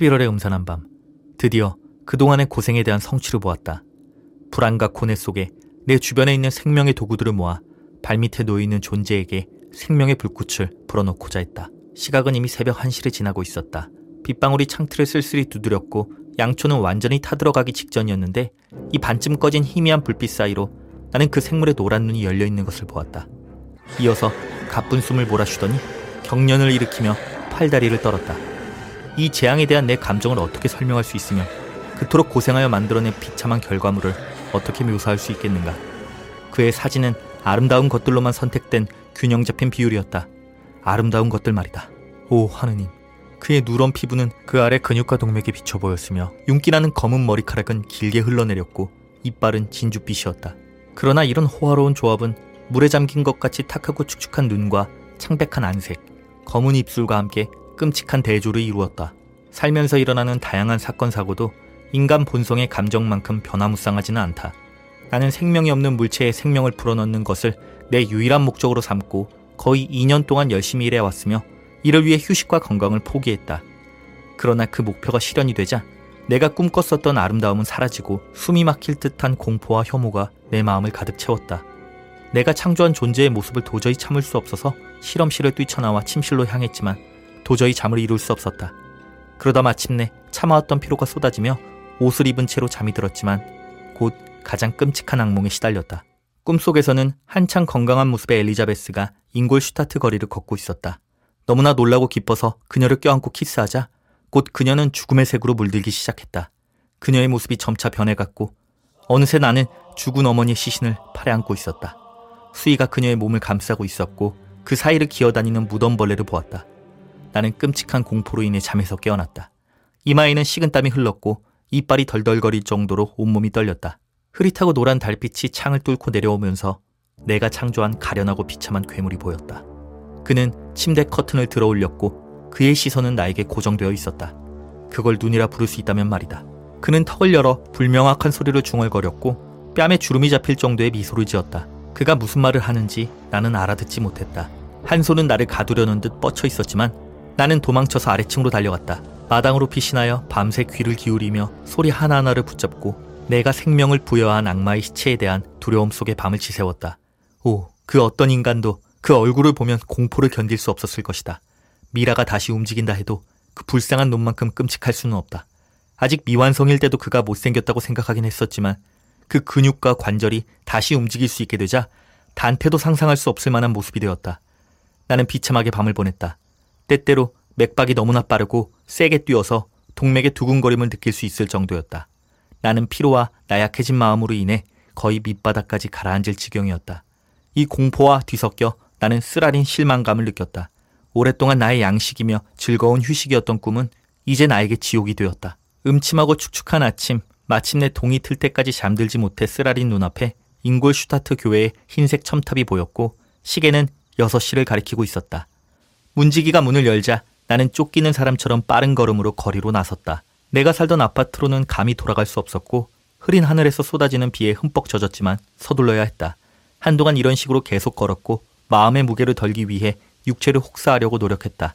11월의 음산한 밤, 드디어 그동안의 고생에 대한 성취를 보았다. 불안과 고뇌 속에 내 주변에 있는 생명의 도구들을 모아 발밑에 놓여있는 존재에게 생명의 불꽃을 불어넣고자 했다. 시각은 이미 새벽 1시를 지나고 있었다. 빗방울이 창틀을 쓸쓸히 두드렸고 양초는 완전히 타들어가기 직전이었는데 이 반쯤 꺼진 희미한 불빛 사이로 나는 그 생물의 노란 눈이 열려 있는 것을 보았다. 이어서 가쁜 숨을 몰아쉬더니 경련을 일으키며 팔다리를 떨었다. 이 재앙에 대한 내 감정을 어떻게 설명할 수 있으며 그토록 고생하여 만들어낸 비참한 결과물을 어떻게 묘사할 수 있겠는가. 그의 사진은 아름다운 것들로만 선택된 균형 잡힌 비율이었다. 아름다운 것들 말이다. 오 하느님. 그의 누런 피부는 그 아래 근육과 동맥이 비쳐 보였으며 윤기나는 검은 머리카락은 길게 흘러내렸고 이빨은 진주빛이었다. 그러나 이런 호화로운 조합은 물에 잠긴 것 같이 탁하고 축축한 눈과 창백한 안색, 검은 입술과 함께 끔찍한 대조를 이루었다. 살면서 일어나는 다양한 사건 사고도 인간 본성의 감정만큼 변화무쌍하지는 않다. 나는 생명이 없는 물체에 생명을 불어넣는 것을 내 유일한 목적으로 삼고 거의 2년 동안 열심히 일해왔으며 이를 위해 휴식과 건강을 포기했다. 그러나 그 목표가 실현이 되자 내가 꿈꿨었던 아름다움은 사라지고 숨이 막힐 듯한 공포와 혐오가 내 마음을 가득 채웠다. 내가 창조한 존재의 모습을 도저히 참을 수 없어서 실험실을 뛰쳐나와 침실로 향했지만 도저히 잠을 이룰 수 없었다. 그러다 마침내 참아왔던 피로가 쏟아지며 옷을 입은 채로 잠이 들었지만 곧 가장 끔찍한 악몽에 시달렸다. 꿈속에서는 한창 건강한 모습의 엘리자베스가 인골슈타트 거리를 걷고 있었다. 너무나 놀라고 기뻐서 그녀를 껴안고 키스하자 곧 그녀는 죽음의 색으로 물들기 시작했다. 그녀의 모습이 점차 변해갔고 어느새 나는 죽은 어머니의 시신을 팔에 안고 있었다. 수희가 그녀의 몸을 감싸고 있었고 그 사이를 기어다니는 무덤벌레를 보았다. 나는 끔찍한 공포로 인해 잠에서 깨어났다. 이마에는 식은 땀이 흘렀고 이빨이 덜덜거릴 정도로 온몸이 떨렸다. 흐릿하고 노란 달빛이 창을 뚫고 내려오면서 내가 창조한 가련하고 비참한 괴물이 보였다. 그는 침대 커튼을 들어 올렸고 그의 시선은 나에게 고정되어 있었다. 그걸 눈이라 부를 수 있다면 말이다. 그는 턱을 열어 불명확한 소리를 중얼거렸고 뺨에 주름이 잡힐 정도의 미소를 지었다. 그가 무슨 말을 하는지 나는 알아듣지 못했다. 한 손은 나를 가두려는 듯 뻗쳐 있었지만 나는 도망쳐서 아래층으로 달려갔다. 마당으로 피신하여 밤새 귀를 기울이며 소리 하나하나를 붙잡고 내가 생명을 부여한 악마의 시체에 대한 두려움 속에 밤을 지새웠다. 오, 그 어떤 인간도 그 얼굴을 보면 공포를 견딜 수 없었을 것이다. 미라가 다시 움직인다 해도 그 불쌍한 놈만큼 끔찍할 수는 없다. 아직 미완성일 때도 그가 못생겼다고 생각하긴 했었지만 그 근육과 관절이 다시 움직일 수 있게 되자 단테도 상상할 수 없을 만한 모습이 되었다. 나는 비참하게 밤을 보냈다. 때때로 맥박이 너무나 빠르고 세게 뛰어서 동맥의 두근거림을 느낄 수 있을 정도였다. 나는 피로와 나약해진 마음으로 인해 거의 밑바닥까지 가라앉을 지경이었다. 이 공포와 뒤섞여 나는 쓰라린 실망감을 느꼈다. 오랫동안 나의 양식이며 즐거운 휴식이었던 꿈은 이제 나에게 지옥이 되었다. 음침하고 축축한 아침, 마침내 동이 틀 때까지 잠들지 못해 쓰라린 눈앞에 인골슈타트 교회의 흰색 첨탑이 보였고 시계는 6시를 가리키고 있었다. 문지기가 문을 열자 나는 쫓기는 사람처럼 빠른 걸음으로 거리로 나섰다. 내가 살던 아파트로는 감히 돌아갈 수 없었고 흐린 하늘에서 쏟아지는 비에 흠뻑 젖었지만 서둘러야 했다. 한동안 이런 식으로 계속 걸었고 마음의 무게를 덜기 위해 육체를 혹사하려고 노력했다.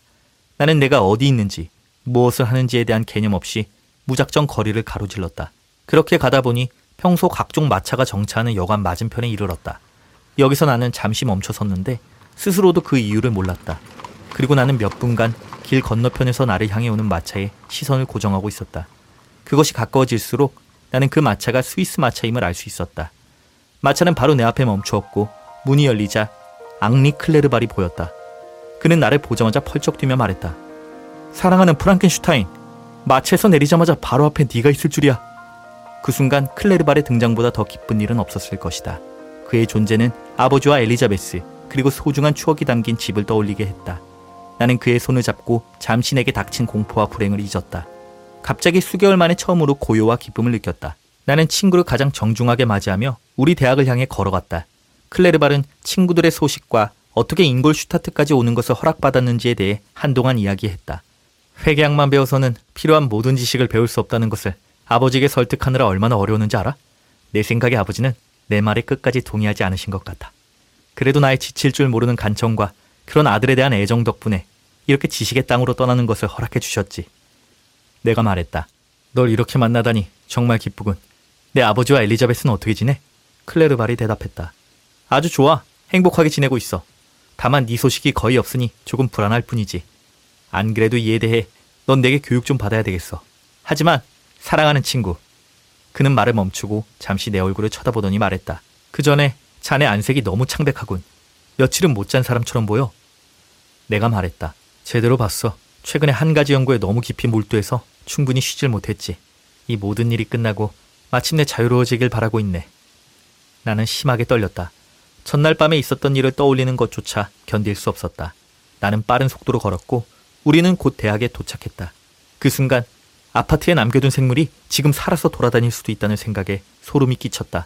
나는 내가 어디 있는지 무엇을 하는지에 대한 개념 없이 무작정 거리를 가로질렀다. 그렇게 가다 보니 평소 각종 마차가 정차하는 여관 맞은편에 이르렀다. 여기서 나는 잠시 멈춰 섰는데 스스로도 그 이유를 몰랐다. 그리고 나는 몇 분간 길 건너편에서 나를 향해 오는 마차에 시선을 고정하고 있었다. 그것이 가까워질수록 나는 그 마차가 스위스 마차임을 알 수 있었다. 마차는 바로 내 앞에 멈추었고 문이 열리자 앙리 클레르발이 보였다. 그는 나를 보자마자 펄쩍 뛰며 말했다. 사랑하는 프랑켄슈타인, 마차에서 내리자마자 바로 앞에 네가 있을 줄이야. 그 순간 클레르발의 등장보다 더 기쁜 일은 없었을 것이다. 그의 존재는 아버지와 엘리자베스 그리고 소중한 추억이 담긴 집을 떠올리게 했다. 나는 그의 손을 잡고 잠시 내게 닥친 공포와 불행을 잊었다. 갑자기 수개월 만에 처음으로 고요와 기쁨을 느꼈다. 나는 친구를 가장 정중하게 맞이하며 우리 대학을 향해 걸어갔다. 클레르발은 친구들의 소식과 어떻게 인골슈타트까지 오는 것을 허락받았는지에 대해 한동안 이야기했다. 회계학만 배워서는 필요한 모든 지식을 배울 수 없다는 것을 아버지에게 설득하느라 얼마나 어려웠는지 알아? 내 생각에 아버지는 내 말에 끝까지 동의하지 않으신 것 같다. 그래도 나의 지칠 줄 모르는 간청과 그런 아들에 대한 애정 덕분에 이렇게 지식의 땅으로 떠나는 것을 허락해 주셨지. 내가 말했다. 널 이렇게 만나다니 정말 기쁘군. 내 아버지와 엘리자베스는 어떻게 지내? 클레르발이 대답했다. 아주 좋아. 행복하게 지내고 있어. 다만 네 소식이 거의 없으니 조금 불안할 뿐이지. 안 그래도 이에 대해 넌 내게 교육 좀 받아야 되겠어. 하지만 사랑하는 친구. 그는 말을 멈추고 잠시 내 얼굴을 쳐다보더니 말했다. 그 전에 자네 안색이 너무 창백하군. 며칠은 못 잔 사람처럼 보여. 내가 말했다. 제대로 봤어. 최근에 한 가지 연구에 너무 깊이 몰두해서 충분히 쉬질 못했지. 이 모든 일이 끝나고 마침내 자유로워지길 바라고 있네. 나는 심하게 떨렸다. 전날 밤에 있었던 일을 떠올리는 것조차 견딜 수 없었다. 나는 빠른 속도로 걸었고 우리는 곧 대학에 도착했다. 그 순간 아파트에 남겨둔 생물이 지금 살아서 돌아다닐 수도 있다는 생각에 소름이 끼쳤다.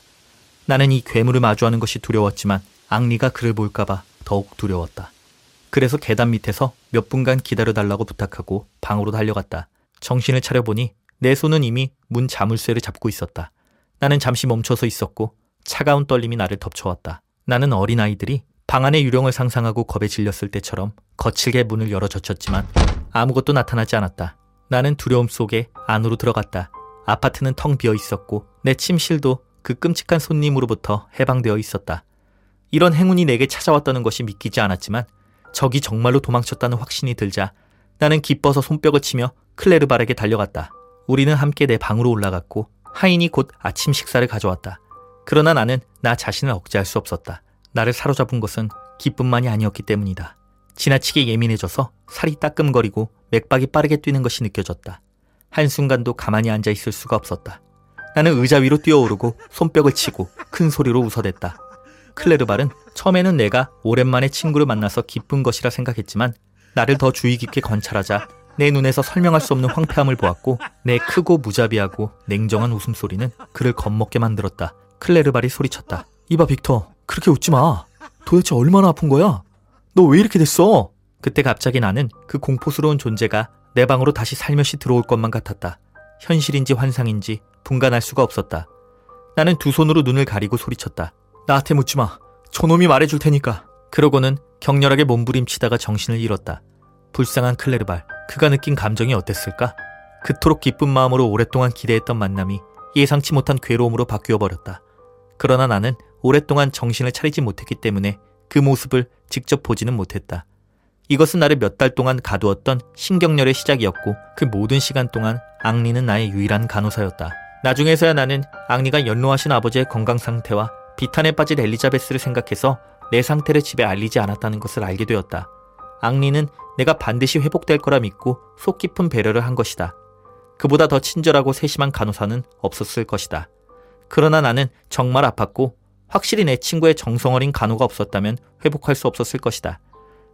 나는 이 괴물을 마주하는 것이 두려웠지만 앙리가 그를 볼까봐 더욱 두려웠다. 그래서 계단 밑에서 몇 분간 기다려달라고 부탁하고 방으로 달려갔다. 정신을 차려보니 내 손은 이미 문 자물쇠를 잡고 있었다. 나는 잠시 멈춰서 있었고 차가운 떨림이 나를 덮쳐왔다. 나는 어린아이들이 방 안의 유령을 상상하고 겁에 질렸을 때처럼 거칠게 문을 열어 젖혔지만 아무것도 나타나지 않았다. 나는 두려움 속에 안으로 들어갔다. 아파트는 텅 비어 있었고 내 침실도 그 끔찍한 손님으로부터 해방되어 있었다. 이런 행운이 내게 찾아왔다는 것이 믿기지 않았지만 적이 정말로 도망쳤다는 확신이 들자 나는 기뻐서 손뼉을 치며 클레르발에게 달려갔다. 우리는 함께 내 방으로 올라갔고 하인이 곧 아침 식사를 가져왔다. 그러나 나는 나 자신을 억제할 수 없었다. 나를 사로잡은 것은 기쁨만이 아니었기 때문이다. 지나치게 예민해져서 살이 따끔거리고 맥박이 빠르게 뛰는 것이 느껴졌다. 한순간도 가만히 앉아 있을 수가 없었다. 나는 의자 위로 뛰어오르고 손뼉을 치고 큰 소리로 웃어댔다. 클레르발은 처음에는 내가 오랜만에 친구를 만나서 기쁜 것이라 생각했지만 나를 더 주의 깊게 관찰하자 내 눈에서 설명할 수 없는 황폐함을 보았고 내 크고 무자비하고 냉정한 웃음소리는 그를 겁먹게 만들었다. 클레르발이 소리쳤다. 이봐 빅터 그렇게 웃지 마. 도대체 얼마나 아픈 거야? 너 왜 이렇게 됐어? 그때 갑자기 나는 그 공포스러운 존재가 내 방으로 다시 살며시 들어올 것만 같았다. 현실인지 환상인지 분간할 수가 없었다. 나는 두 손으로 눈을 가리고 소리쳤다. 나한테 묻지 마. 저놈이 말해줄 테니까. 그러고는 격렬하게 몸부림치다가 정신을 잃었다. 불쌍한 클레르발. 그가 느낀 감정이 어땠을까? 그토록 기쁜 마음으로 오랫동안 기대했던 만남이 예상치 못한 괴로움으로 바뀌어 버렸다. 그러나 나는 오랫동안 정신을 차리지 못했기 때문에 그 모습을 직접 보지는 못했다. 이것은 나를 몇 달 동안 가두었던 신경열의 시작이었고 그 모든 시간 동안 앙리는 나의 유일한 간호사였다. 나중에서야 나는 앙리가 연로하신 아버지의 건강 상태와 비탄에 빠진 엘리자베스를 생각해서 내 상태를 집에 알리지 않았다는 것을 알게 되었다. 앙리는 내가 반드시 회복될 거라 믿고 속 깊은 배려를 한 것이다. 그보다 더 친절하고 세심한 간호사는 없었을 것이다. 그러나 나는 정말 아팠고 확실히 내 친구의 정성 어린 간호가 없었다면 회복할 수 없었을 것이다.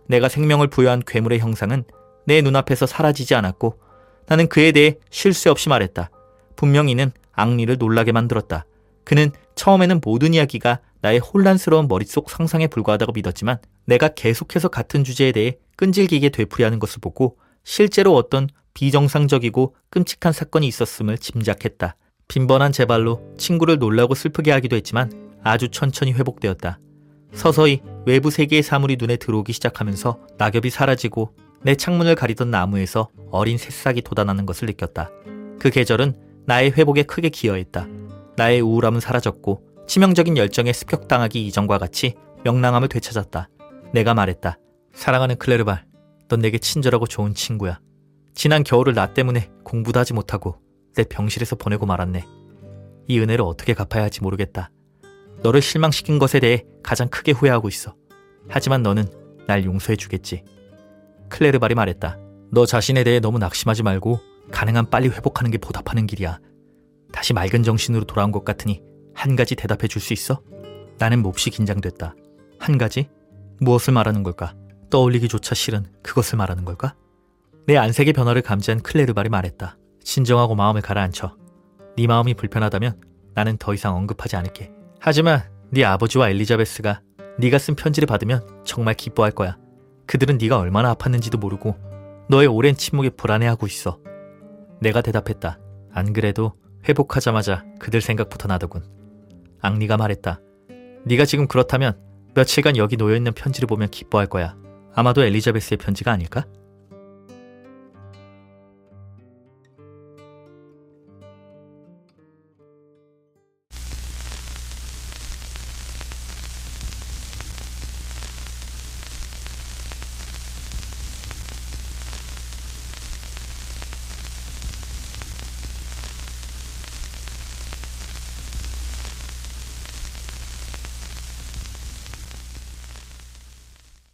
내가 생명을 부여한 괴물의 형상은 내 눈앞에서 사라지지 않았고 나는 그에 대해 쉴새 없이 말했다. 분명 히는 앙리를 놀라게 만들었다. 그는 처음에는 모든 이야기가 나의 혼란스러운 머릿속 상상에 불과하다고 믿었지만 내가 계속해서 같은 주제에 대해 끈질기게 되풀이하는 것을 보고 실제로 어떤 비정상적이고 끔찍한 사건이 있었음을 짐작했다. 빈번한 제 발로 친구를 놀라고 슬프게 하기도 했지만 아주 천천히 회복되었다. 서서히 외부 세계의 사물이 눈에 들어오기 시작하면서 낙엽이 사라지고 내 창문을 가리던 나무에서 어린 새싹이 돋아나는 것을 느꼈다. 그 계절은 나의 회복에 크게 기여했다. 나의 우울함은 사라졌고 치명적인 열정에 습격당하기 이전과 같이 명랑함을 되찾았다. 내가 말했다. 사랑하는 클레르발, 넌 내게 친절하고 좋은 친구야. 지난 겨울을 나 때문에 공부도 하지 못하고 내 병실에서 보내고 말았네. 이 은혜를 어떻게 갚아야 할지 모르겠다. 너를 실망시킨 것에 대해 가장 크게 후회하고 있어. 하지만 너는 날 용서해 주겠지. 클레르발이 말했다. 너 자신에 대해 너무 낙심하지 말고 가능한 빨리 회복하는 게 보답하는 길이야. 다시 맑은 정신으로 돌아온 것 같으니 한 가지 대답해 줄 수 있어? 나는 몹시 긴장됐다. 한 가지? 무엇을 말하는 걸까? 떠올리기조차 싫은 그것을 말하는 걸까? 내 안색의 변화를 감지한 클레르발이 말했다. 진정하고 마음을 가라앉혀. 네 마음이 불편하다면 나는 더 이상 언급하지 않을게. 하지만 네 아버지와 엘리자베스가 네가 쓴 편지를 받으면 정말 기뻐할 거야. 그들은 네가 얼마나 아팠는지도 모르고 너의 오랜 침묵에 불안해하고 있어. 내가 대답했다. 안 그래도 회복하자마자 그들 생각부터 나더군. 앙리가 말했다. 네가 지금 그렇다면 며칠간 여기 놓여있는 편지를 보면 기뻐할 거야. 아마도 엘리자베스의 편지가 아닐까?